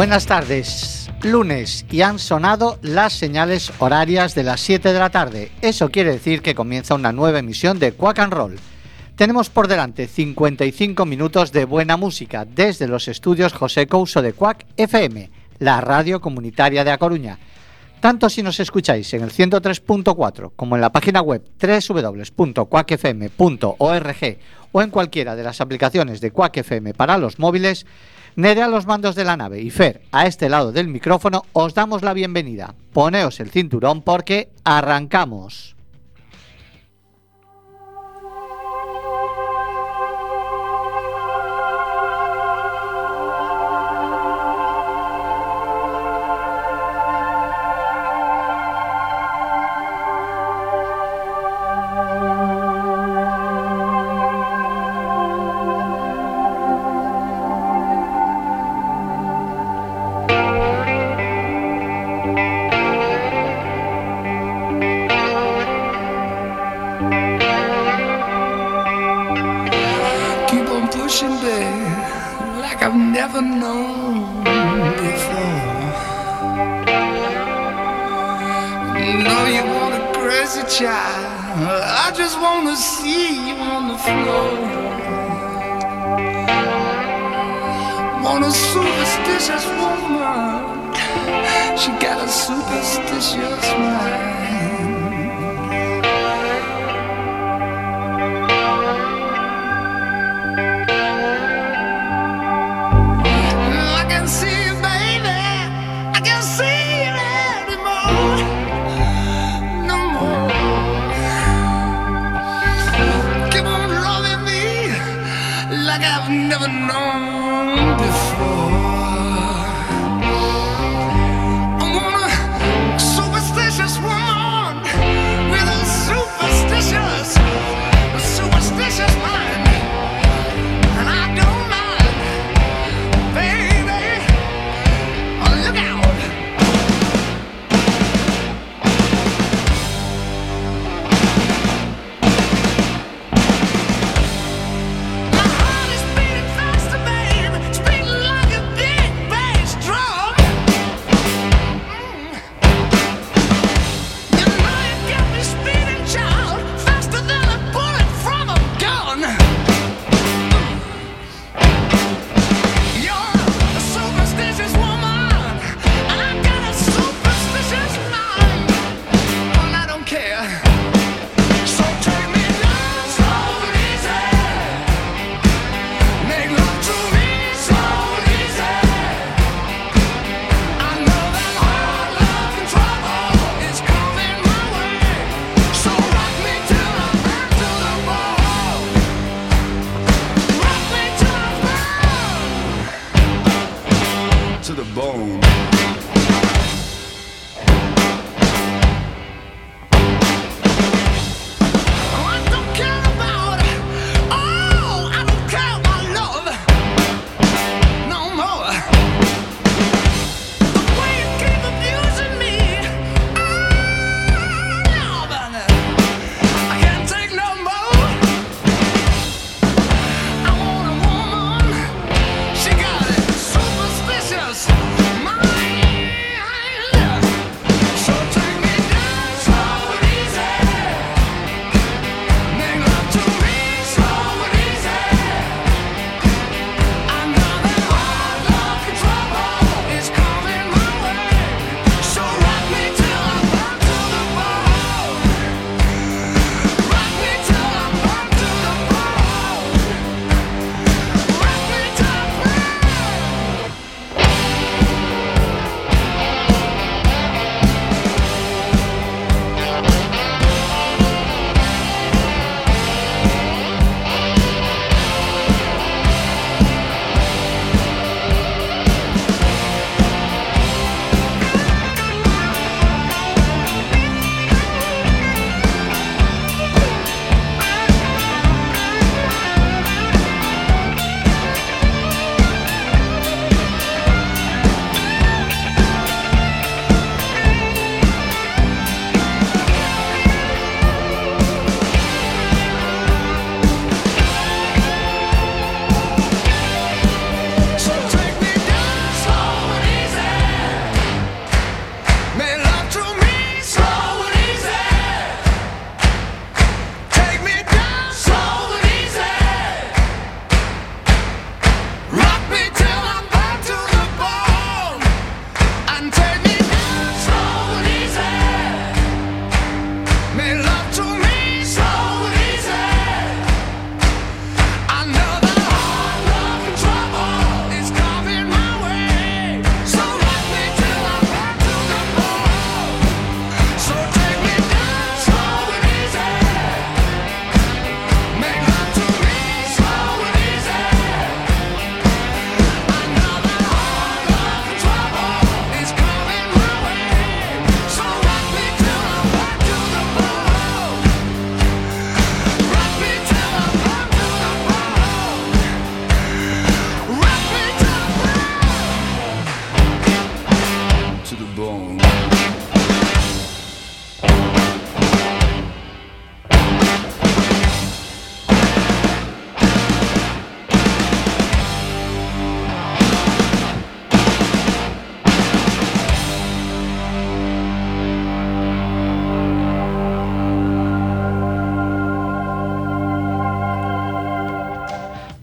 Buenas tardes, lunes y han sonado las señales horarias de las 7 de la tarde. Eso quiere decir que comienza una nueva emisión de Quack and Roll. Tenemos por delante 55 minutos de buena música desde los estudios José Couso de Quack FM, la radio comunitaria de A Coruña. Tanto si nos escucháis en el 103.4 como en la página web www.quackfm.org o en cualquiera de las aplicaciones de Quack FM para los móviles, Nere a los mandos de la nave y Fer a este lado del micrófono os damos la bienvenida. Poneos el cinturón porque arrancamos. know you want a crazy child. I just want to see you on the floor. Want a superstitious woman. She got a superstitious mind. never know.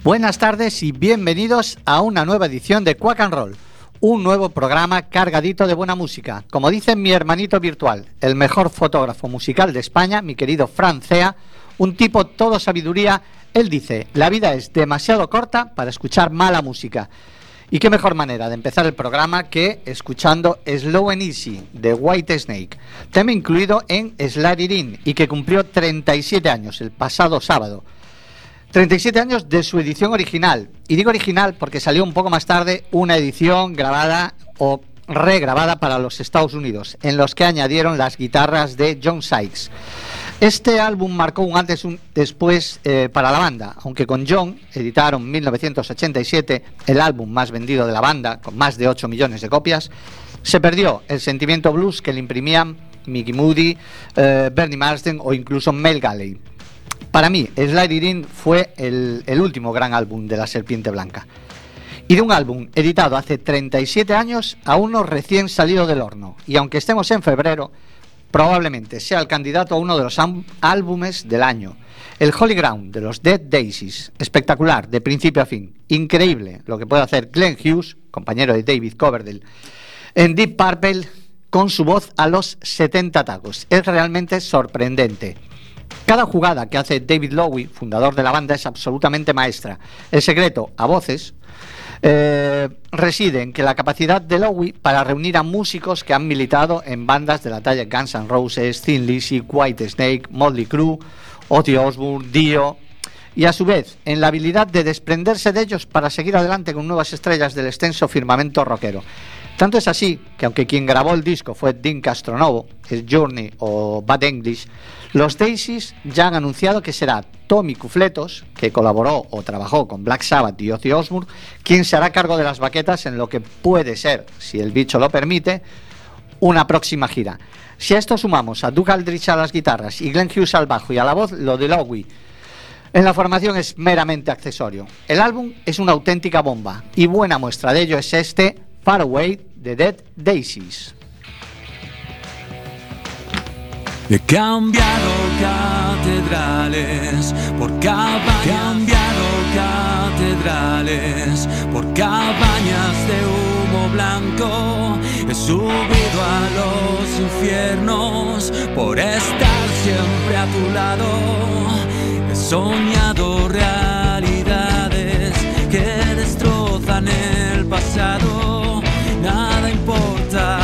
Buenas tardes y bienvenidos a una nueva edición de Quack and Roll, un nuevo programa cargadito de buena música. Como dice mi hermanito virtual, el mejor fotógrafo musical de España, mi querido Francea, un tipo todo sabiduría, él dice, la vida es demasiado corta para escuchar mala música. Y qué mejor manera de empezar el programa que escuchando Slow and Easy de White Snake, tema incluido en Slide It In y que cumplió 37 años el pasado sábado. 37 años de su edición original. Y digo original porque salió un poco más tarde una edición grabada o regrabada para los Estados Unidos, en los que añadieron las guitarras de John Sykes. Este álbum marcó un antes y un después eh, para la banda, aunque con John editaron en 1987 el álbum más vendido de la banda, con más de 8 millones de copias, se perdió el sentimiento blues que le imprimían Mickey Moody, eh, Bernie Marsden o incluso Mel Galley. Para mí, Slide In fue el, el último gran álbum de la Serpiente Blanca. Y de un álbum editado hace 37 años a uno recién salido del horno. Y aunque estemos en febrero, probablemente sea el candidato a uno de los álbumes del año. El Holy Ground de los Dead Daisies, espectacular, de principio a fin. Increíble lo que puede hacer Glenn Hughes, compañero de David Coverdale, en Deep Purple con su voz a los 70 tacos. Es realmente sorprendente. Cada jugada que hace David Lowe, fundador de la banda, es absolutamente maestra. El secreto, a voces, eh, reside en que la capacidad de Lowe para reunir a músicos que han militado en bandas de la talla Guns N' Roses, Thin Lizzy, White Snake, Motley Crue, Ozzy Osbourne, Dio, y a su vez en la habilidad de desprenderse de ellos para seguir adelante con nuevas estrellas del extenso firmamento rockero. Tanto es así que aunque quien grabó el disco fue Dean Castronovo, el Journey o Bad English, los Daisies ya han anunciado que será Tommy Cufletos, que colaboró o trabajó con Black Sabbath y Ozzy Osbourne, quien se hará cargo de las baquetas en lo que puede ser, si el bicho lo permite, una próxima gira. Si a esto sumamos a Doug Aldrich a las guitarras y Glenn Hughes al bajo y a la voz, lo de Lowy en la formación es meramente accesorio. El álbum es una auténtica bomba y buena muestra de ello es este Far Away The Dead Daisies. He cambiado catedrales por cabañas, he cambiado catedrales por cabañas de humo blanco. He subido a los infiernos por estar siempre a tu lado. He soñado realidades que destrozan el pasado nada importa,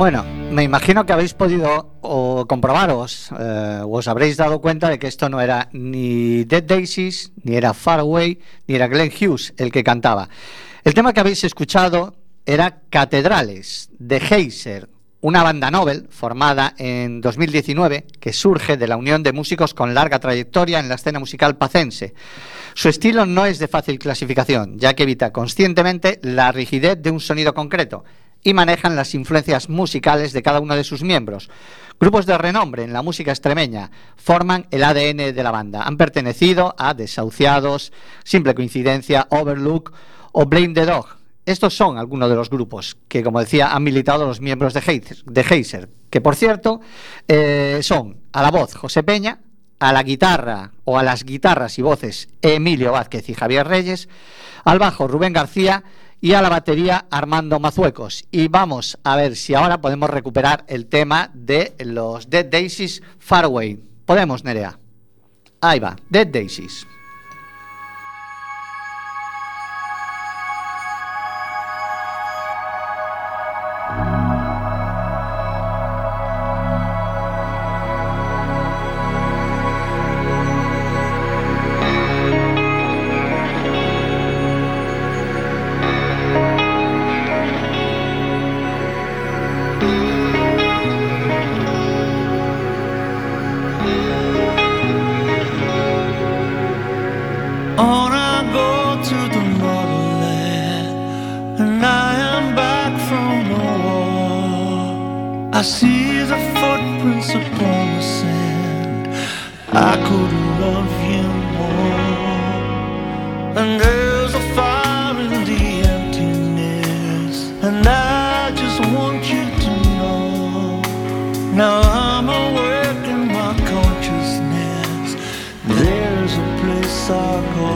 Bueno, me imagino que habéis podido o comprobaros eh, o os habréis dado cuenta de que esto no era ni Dead Daisies, ni era Far Away, ni era Glenn Hughes el que cantaba. El tema que habéis escuchado era Catedrales de Heiser, una banda Nobel formada en 2019 que surge de la unión de músicos con larga trayectoria en la escena musical pacense. Su estilo no es de fácil clasificación, ya que evita conscientemente la rigidez de un sonido concreto y manejan las influencias musicales de cada uno de sus miembros. Grupos de renombre en la música extremeña forman el ADN de la banda. Han pertenecido a Desahuciados, Simple Coincidencia, Overlook o Blame the Dog. Estos son algunos de los grupos que, como decía, han militado los miembros de Heiser, que por cierto eh, son a la voz José Peña, a la guitarra o a las guitarras y voces Emilio Vázquez y Javier Reyes, al bajo Rubén García y a la batería Armando Mazuecos. Y vamos a ver si ahora podemos recuperar el tema de los Dead Daisies Faraway. Podemos, Nerea. Ahí va, Dead Daisies. I see the footprints upon the sand. I could love you more. And there's a fire in the emptiness. And I just want you to know. Now I'm awake in my consciousness. There's a place I go.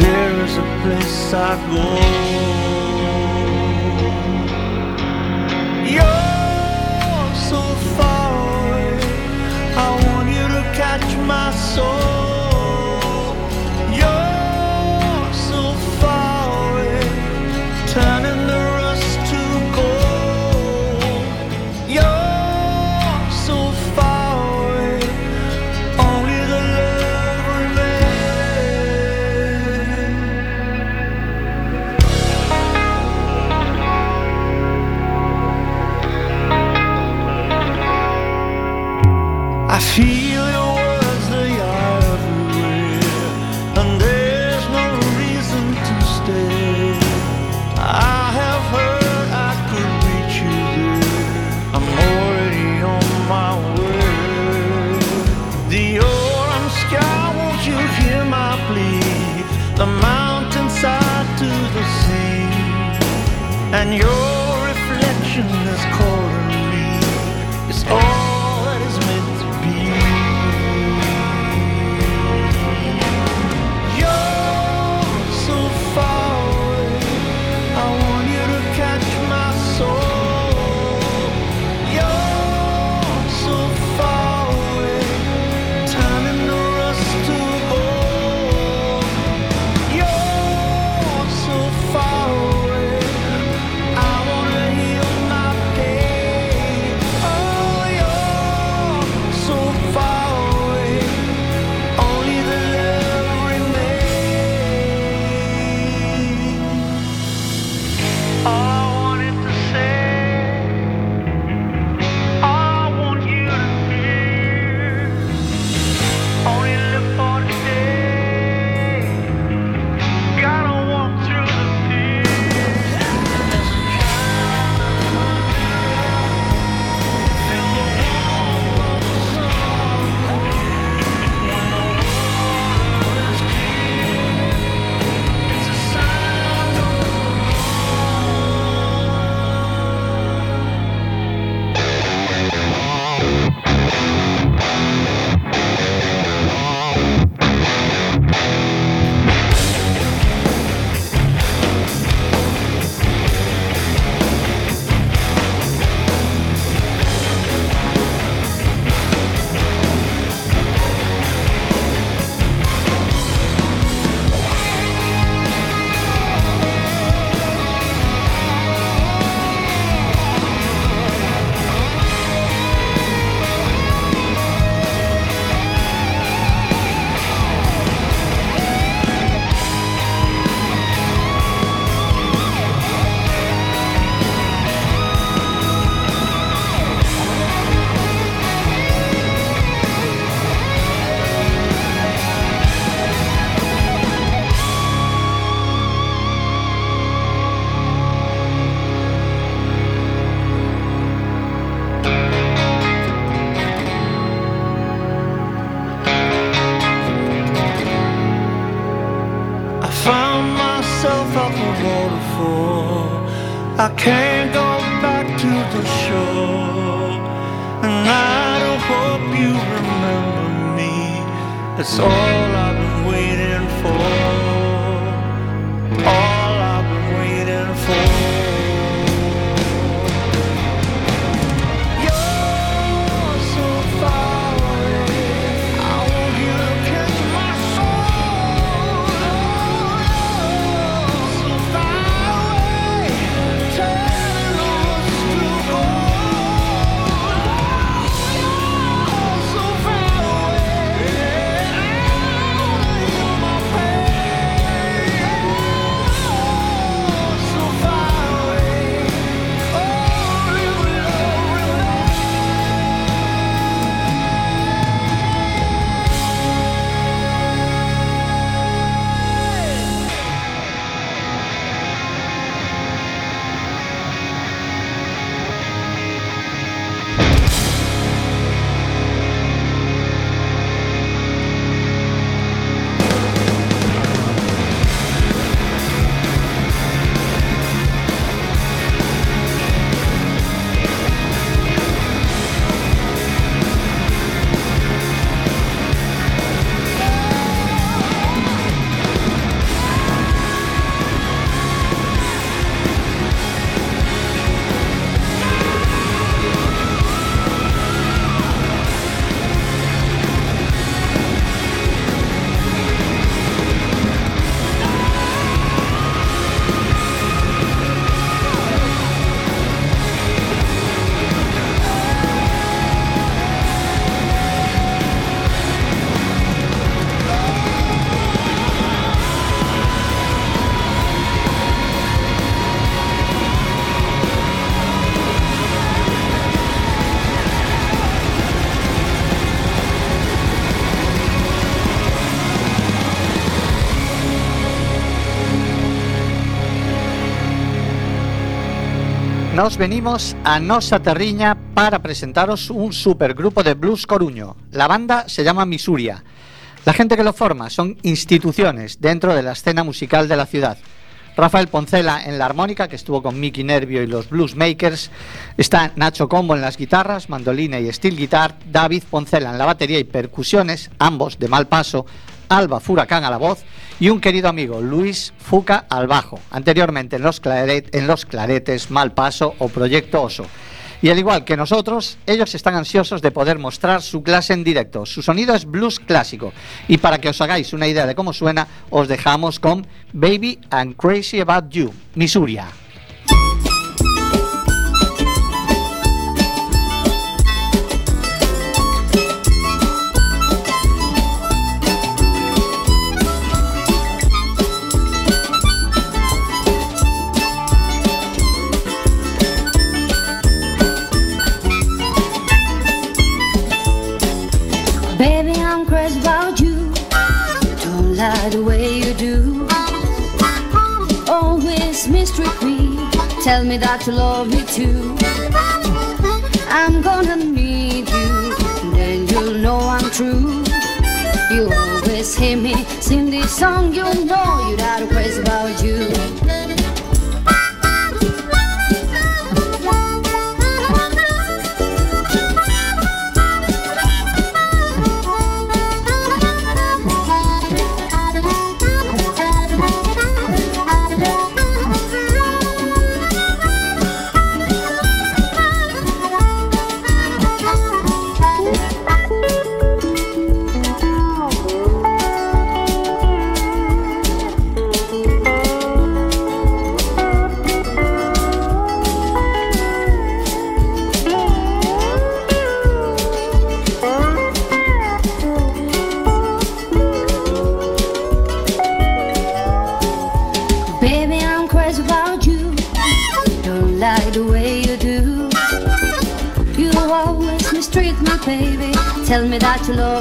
There's a place I go. Nos venimos a Nosa Terriña para presentaros un supergrupo de blues coruño. La banda se llama Misuria. La gente que lo forma son instituciones dentro de la escena musical de la ciudad. Rafael Poncela en la armónica, que estuvo con Mickey Nervio y los Blues Makers. Está Nacho Combo en las guitarras, mandolina y steel guitar. David Poncela en la batería y percusiones, ambos de mal paso. Alba Furacán a la voz y un querido amigo, Luis Fuca al bajo, anteriormente en los, en los Claretes, Mal Paso o Proyecto Oso. Y al igual que nosotros, ellos están ansiosos de poder mostrar su clase en directo. Su sonido es blues clásico. Y para que os hagáis una idea de cómo suena, os dejamos con Baby I'm Crazy About You, Misuria. Tell me that you love me too. I'm gonna need you, then you'll know I'm true. You always hear me sing this song, you know you got a about you. Tell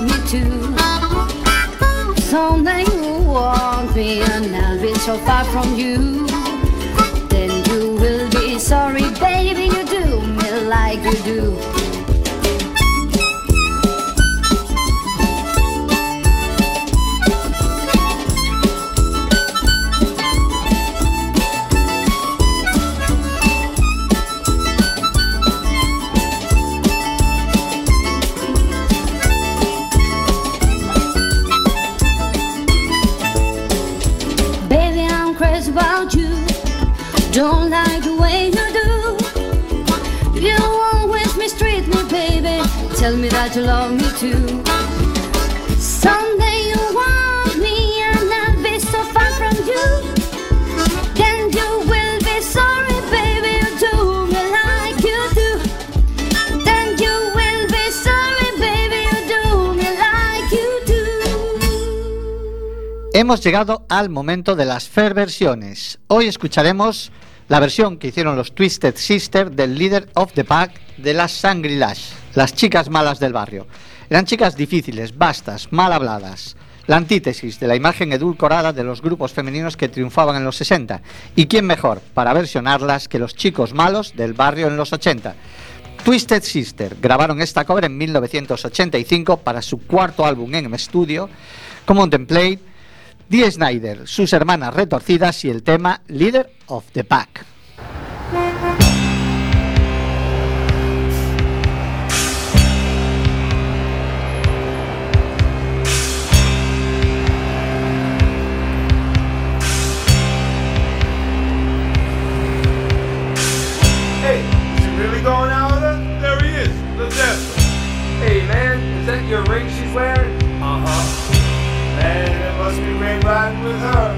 Hemos llegado al momento de las fair versiones. Hoy escucharemos la versión que hicieron los Twisted Sister del Leader of the Pack de las Sangrilash las chicas malas del barrio. Eran chicas difíciles, vastas, mal habladas, la antítesis de la imagen edulcorada de los grupos femeninos que triunfaban en los 60. ¿Y quién mejor para versionarlas que los chicos malos del barrio en los 80? Twisted Sister grabaron esta cover en 1985 para su cuarto álbum en estudio, como Template, Dee Snyder, sus hermanas retorcidas y el tema Leader of the Pack. swear. Uh huh. And it must be great riding with her.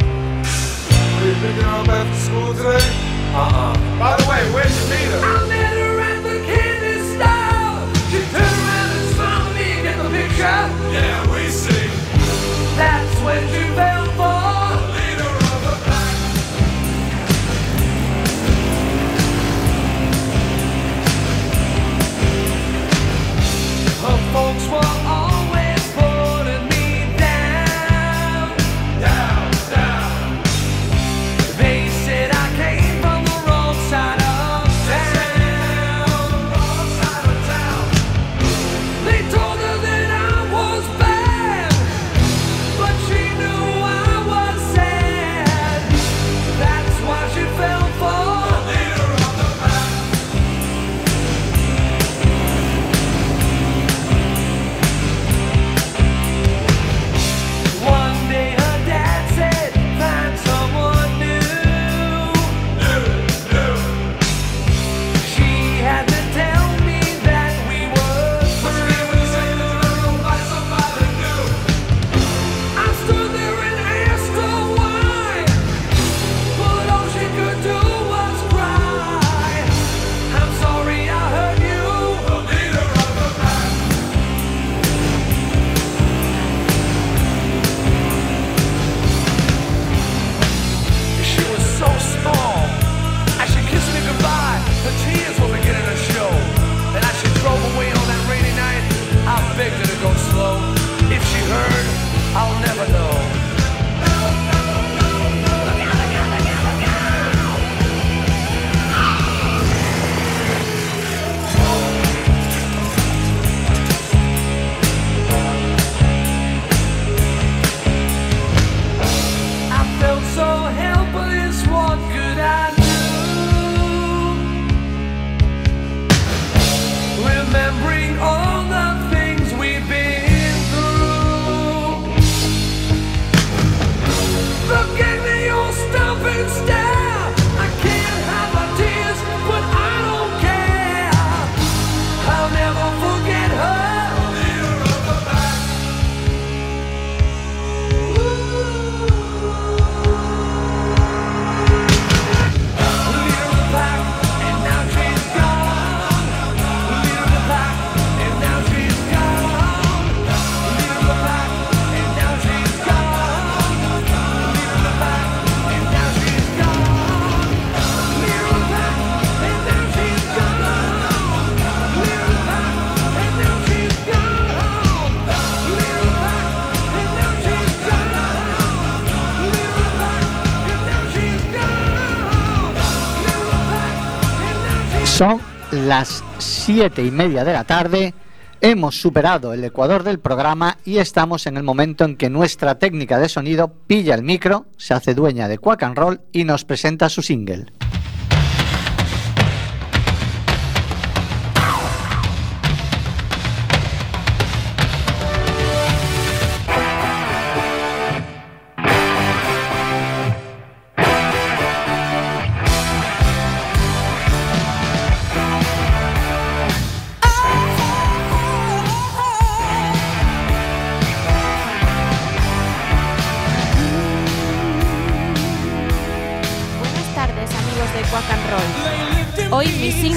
Las siete y media de la tarde. Hemos superado el ecuador del programa y estamos en el momento en que nuestra técnica de sonido pilla el micro, se hace dueña de Quack and Roll y nos presenta su single.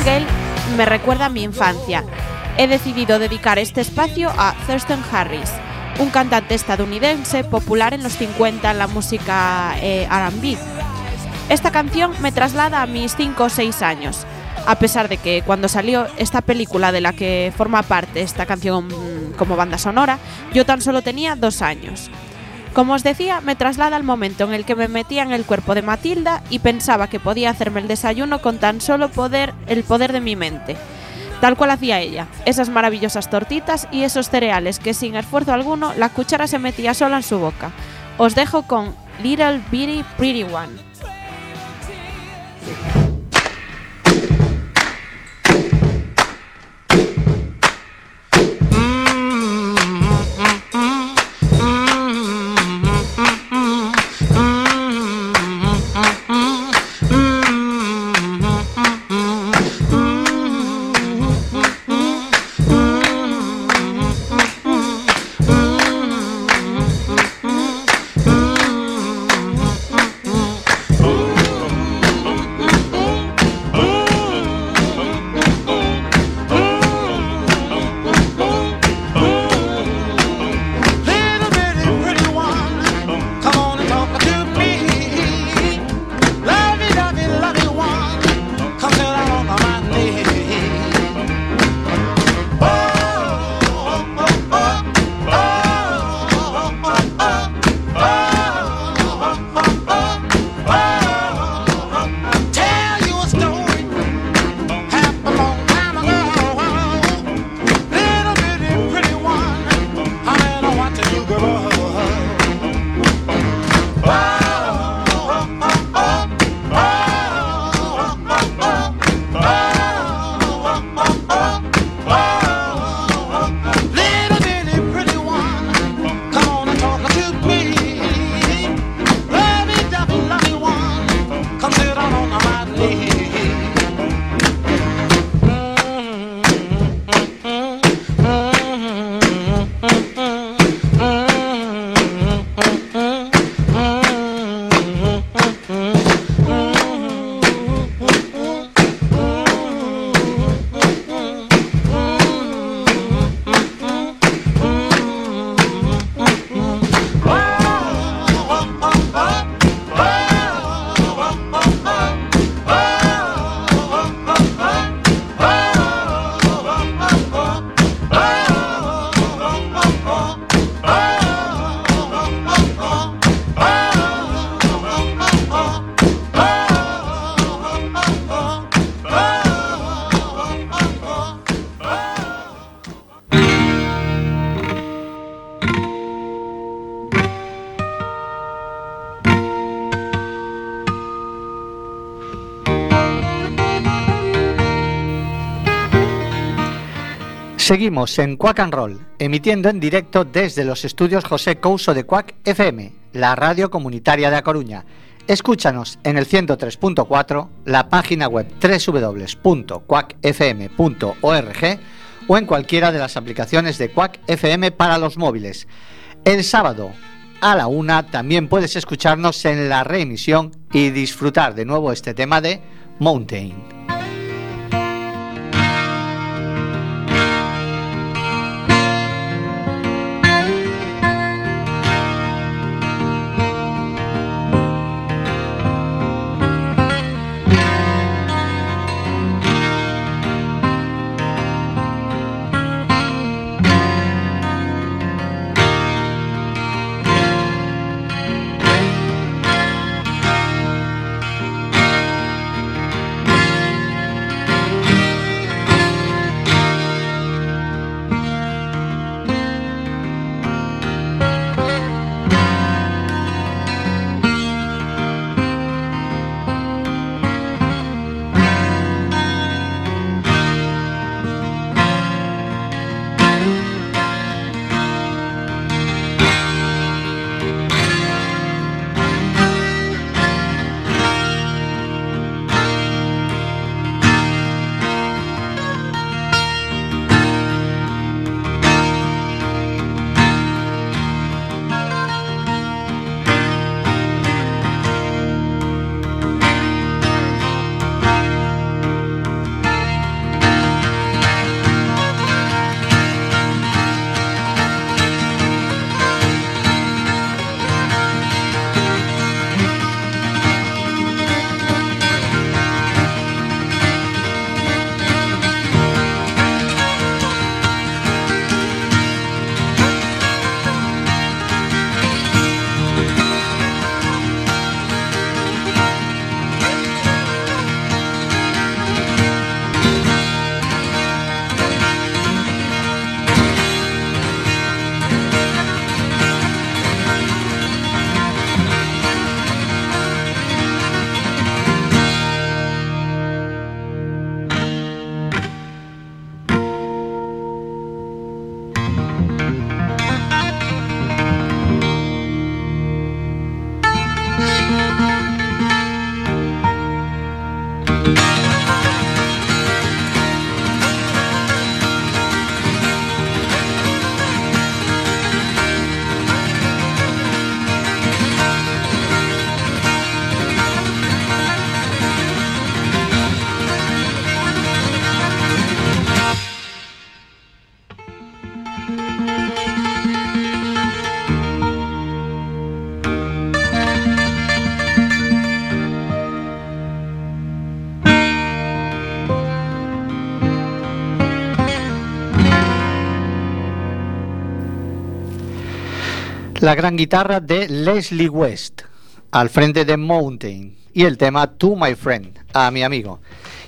Single me recuerda a mi infancia. He decidido dedicar este espacio a Thurston Harris, un cantante estadounidense popular en los 50 en la música eh, RB. Esta canción me traslada a mis 5 o 6 años, a pesar de que cuando salió esta película de la que forma parte esta canción como banda sonora, yo tan solo tenía 2 años. Como os decía, me traslada al momento en el que me metía en el cuerpo de Matilda y pensaba que podía hacerme el desayuno con tan solo poder el poder de mi mente. Tal cual hacía ella, esas maravillosas tortitas y esos cereales que sin esfuerzo alguno la cuchara se metía sola en su boca. Os dejo con Little Bitty Pretty One. Seguimos en Quack and Roll, emitiendo en directo desde los estudios José Couso de Quack FM, la radio comunitaria de A Coruña. Escúchanos en el 103.4, la página web www.quackfm.org o en cualquiera de las aplicaciones de Quack FM para los móviles. El sábado a la una también puedes escucharnos en la reemisión y disfrutar de nuevo este tema de Mountain. La gran guitarra de Leslie West, al frente de Mountain, y el tema To My Friend, a mi amigo.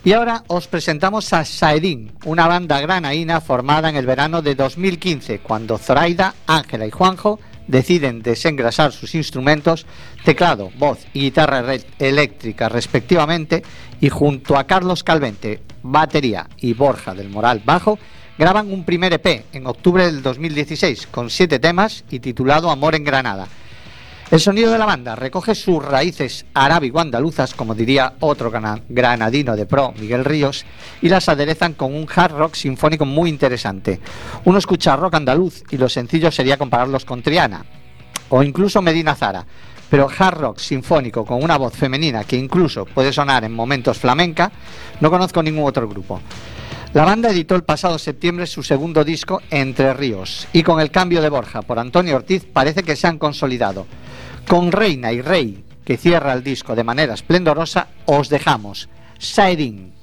Y ahora os presentamos a Saedin, una banda granaína formada en el verano de 2015, cuando Zoraida, Ángela y Juanjo deciden desengrasar sus instrumentos, teclado, voz y guitarra eléctrica respectivamente, y junto a Carlos Calvente, batería, y Borja del Moral bajo, graban un primer EP en octubre del 2016 con siete temas y titulado Amor en Granada. El sonido de la banda recoge sus raíces arábigo-andaluzas, como diría otro grana- granadino de pro, Miguel Ríos, y las aderezan con un hard rock sinfónico muy interesante. Uno escucha rock andaluz y lo sencillo sería compararlos con Triana o incluso Medina Zara, pero hard rock sinfónico con una voz femenina que incluso puede sonar en momentos flamenca, no conozco ningún otro grupo. La banda editó el pasado septiembre su segundo disco, Entre Ríos, y con el cambio de Borja por Antonio Ortiz parece que se han consolidado. Con Reina y Rey, que cierra el disco de manera esplendorosa, os dejamos. Siding.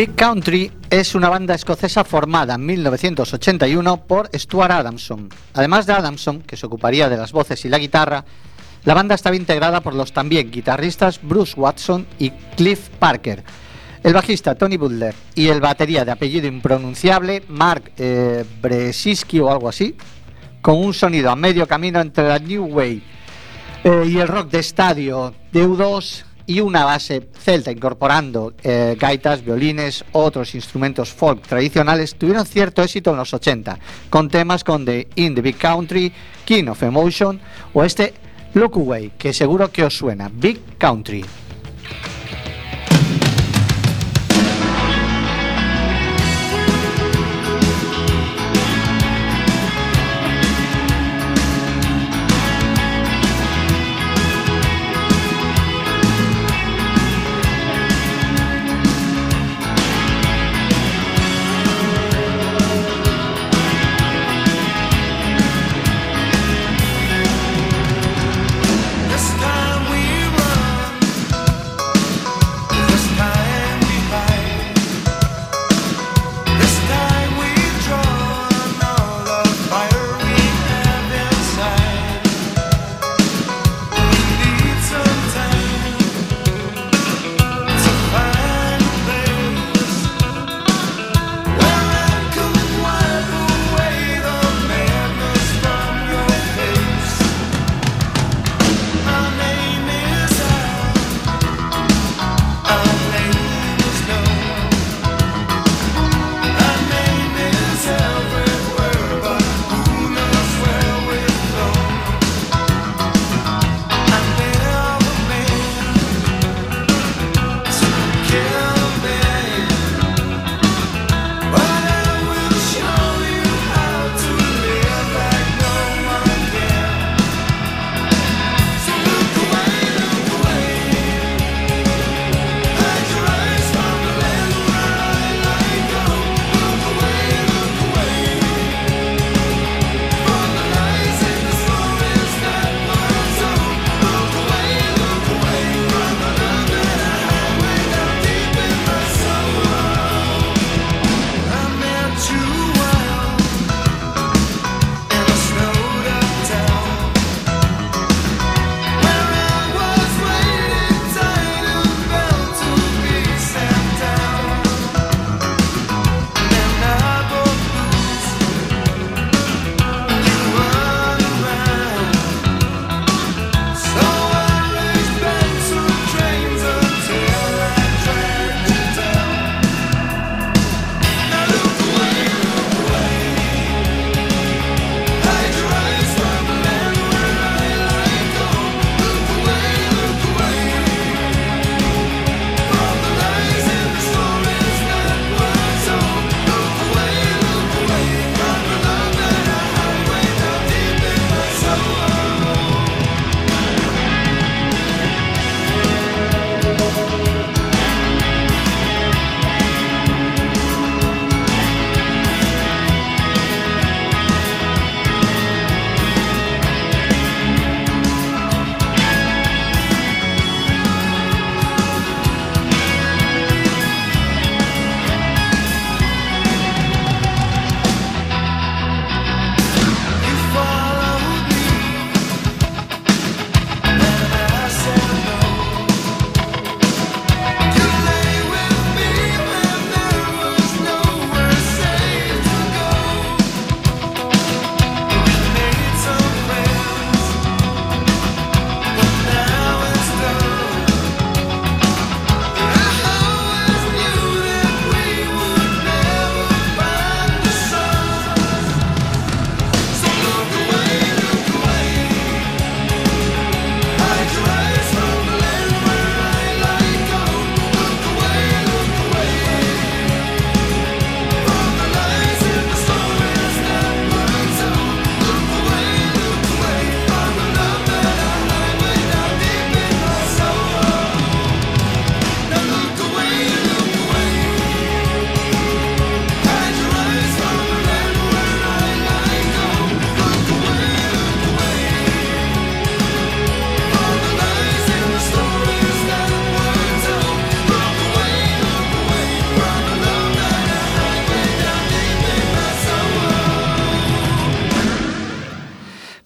Big Country es una banda escocesa formada en 1981 por Stuart Adamson. Además de Adamson, que se ocuparía de las voces y la guitarra, la banda estaba integrada por los también guitarristas Bruce Watson y Cliff Parker, el bajista Tony Butler y el batería de apellido impronunciable Mark eh, Brzezinski o algo así, con un sonido a medio camino entre la New Wave eh, y el rock de estadio de U2 y una base celta incorporando eh, gaitas, violines, otros instrumentos folk tradicionales, tuvieron cierto éxito en los 80, con temas con The In the Big Country, King of Emotion o este Look Away, que seguro que os suena, Big Country.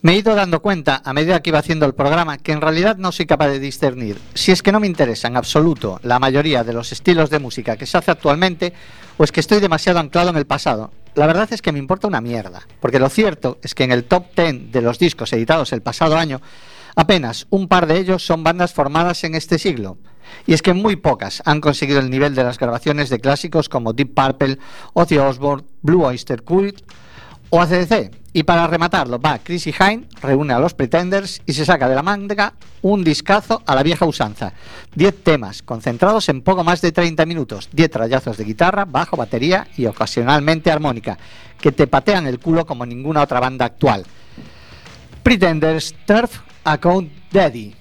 Me he ido dando cuenta a medida que iba haciendo el programa que en realidad no soy capaz de discernir si es que no me interesa en absoluto la mayoría de los estilos de música que se hace actualmente o es que estoy demasiado anclado en el pasado. La verdad es que me importa una mierda, porque lo cierto es que en el top 10 de los discos editados el pasado año, apenas un par de ellos son bandas formadas en este siglo. Y es que muy pocas han conseguido el nivel de las grabaciones de clásicos como Deep Purple, Ozzy Osbourne, Blue Oyster Cult o ACDC. Y para rematarlo, va Chrissy Hine, reúne a los Pretenders y se saca de la manga un discazo a la vieja usanza. 10 temas, concentrados en poco más de 30 minutos, 10 trayazos de guitarra, bajo, batería y ocasionalmente armónica, que te patean el culo como ninguna otra banda actual. Pretenders, Turf, Account Daddy.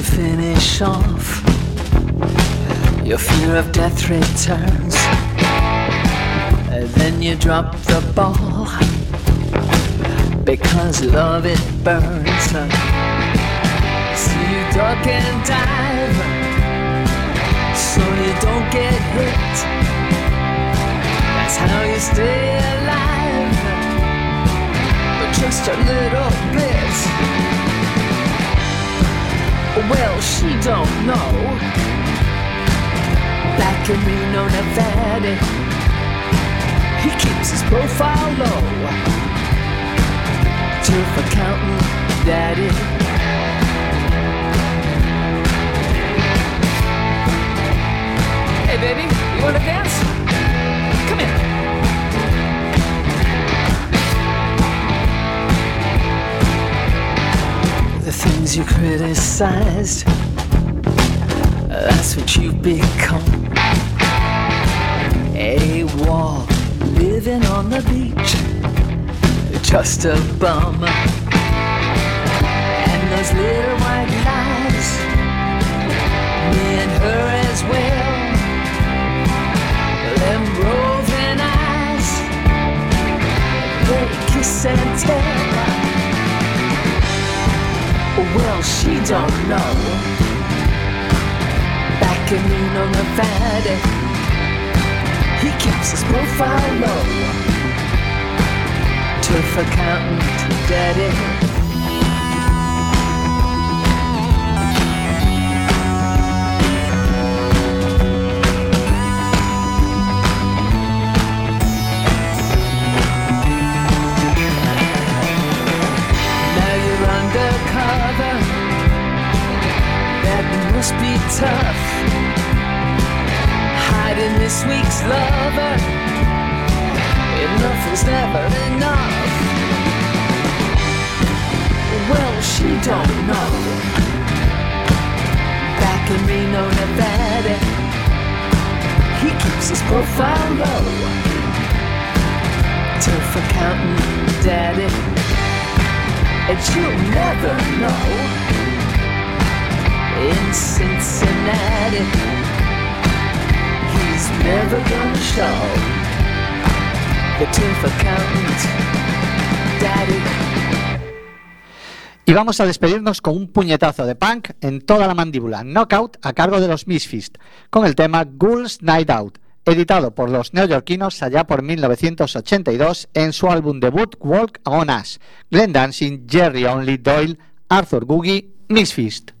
You finish off, your fear of death returns. And then you drop the ball because love it burns. So you duck and dive so you don't get hit. That's how you stay alive, but just a little bit. Well, she don't know. Back in Reno, Nevada, he keeps his profile low. Turf accountant, daddy. Hey, baby, you wanna dance? Things you criticized, that's what you've become. A wall living on the beach, just a bum. And those little white lies, me and her as well. Them roving eyes, they kiss and tell. Well, she don't know. Back in Reno, Nevada, he keeps his profile low. Turf accountant, daddy. Must be tough. Hiding this week's lover. Enough is never enough. Well, she don't know. Back in Reno, Nevada, he keeps his profile low. Turf accountant, daddy and you'll never know. In he's never gonna show the turf accountant, daddy. Y vamos a despedirnos con un puñetazo de punk en toda la mandíbula, Knockout a cargo de los Misfits, con el tema Ghouls Night Out, editado por los neoyorquinos allá por 1982 en su álbum debut Walk On Us, Glenn Dancing, Jerry Only Doyle, Arthur Googie, Misfits.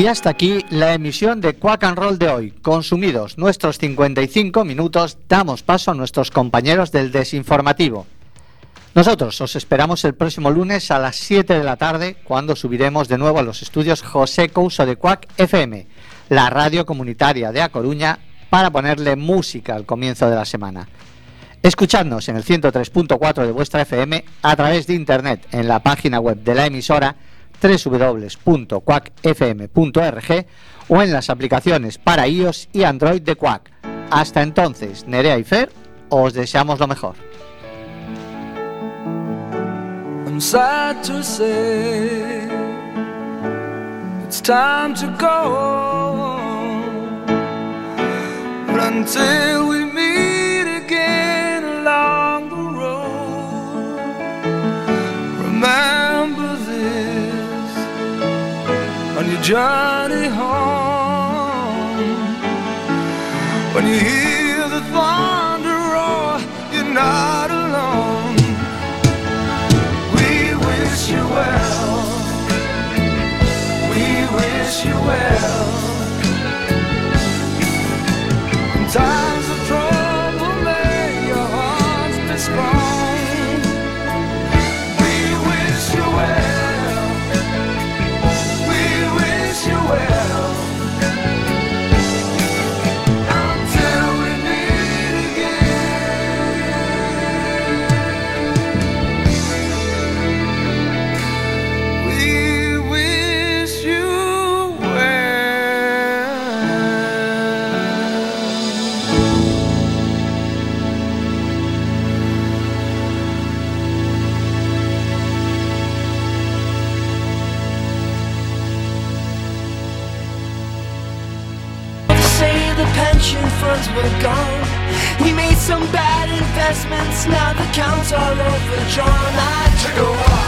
Y hasta aquí la emisión de Quack and Roll de hoy. Consumidos nuestros 55 minutos, damos paso a nuestros compañeros del desinformativo. Nosotros os esperamos el próximo lunes a las 7 de la tarde, cuando subiremos de nuevo a los estudios José Couso de Quack FM, la radio comunitaria de A Coruña, para ponerle música al comienzo de la semana. Escuchadnos en el 103.4 de vuestra FM a través de internet en la página web de la emisora www.quackfm.org o en las aplicaciones para iOS y Android de Quack. Hasta entonces, Nerea y Fer, os deseamos lo mejor. Journey home. When you hear the thunder roar, you're not alone. We wish you well. We wish you well. In gone. We made some bad investments, now the accounts are overdrawn. I took a walk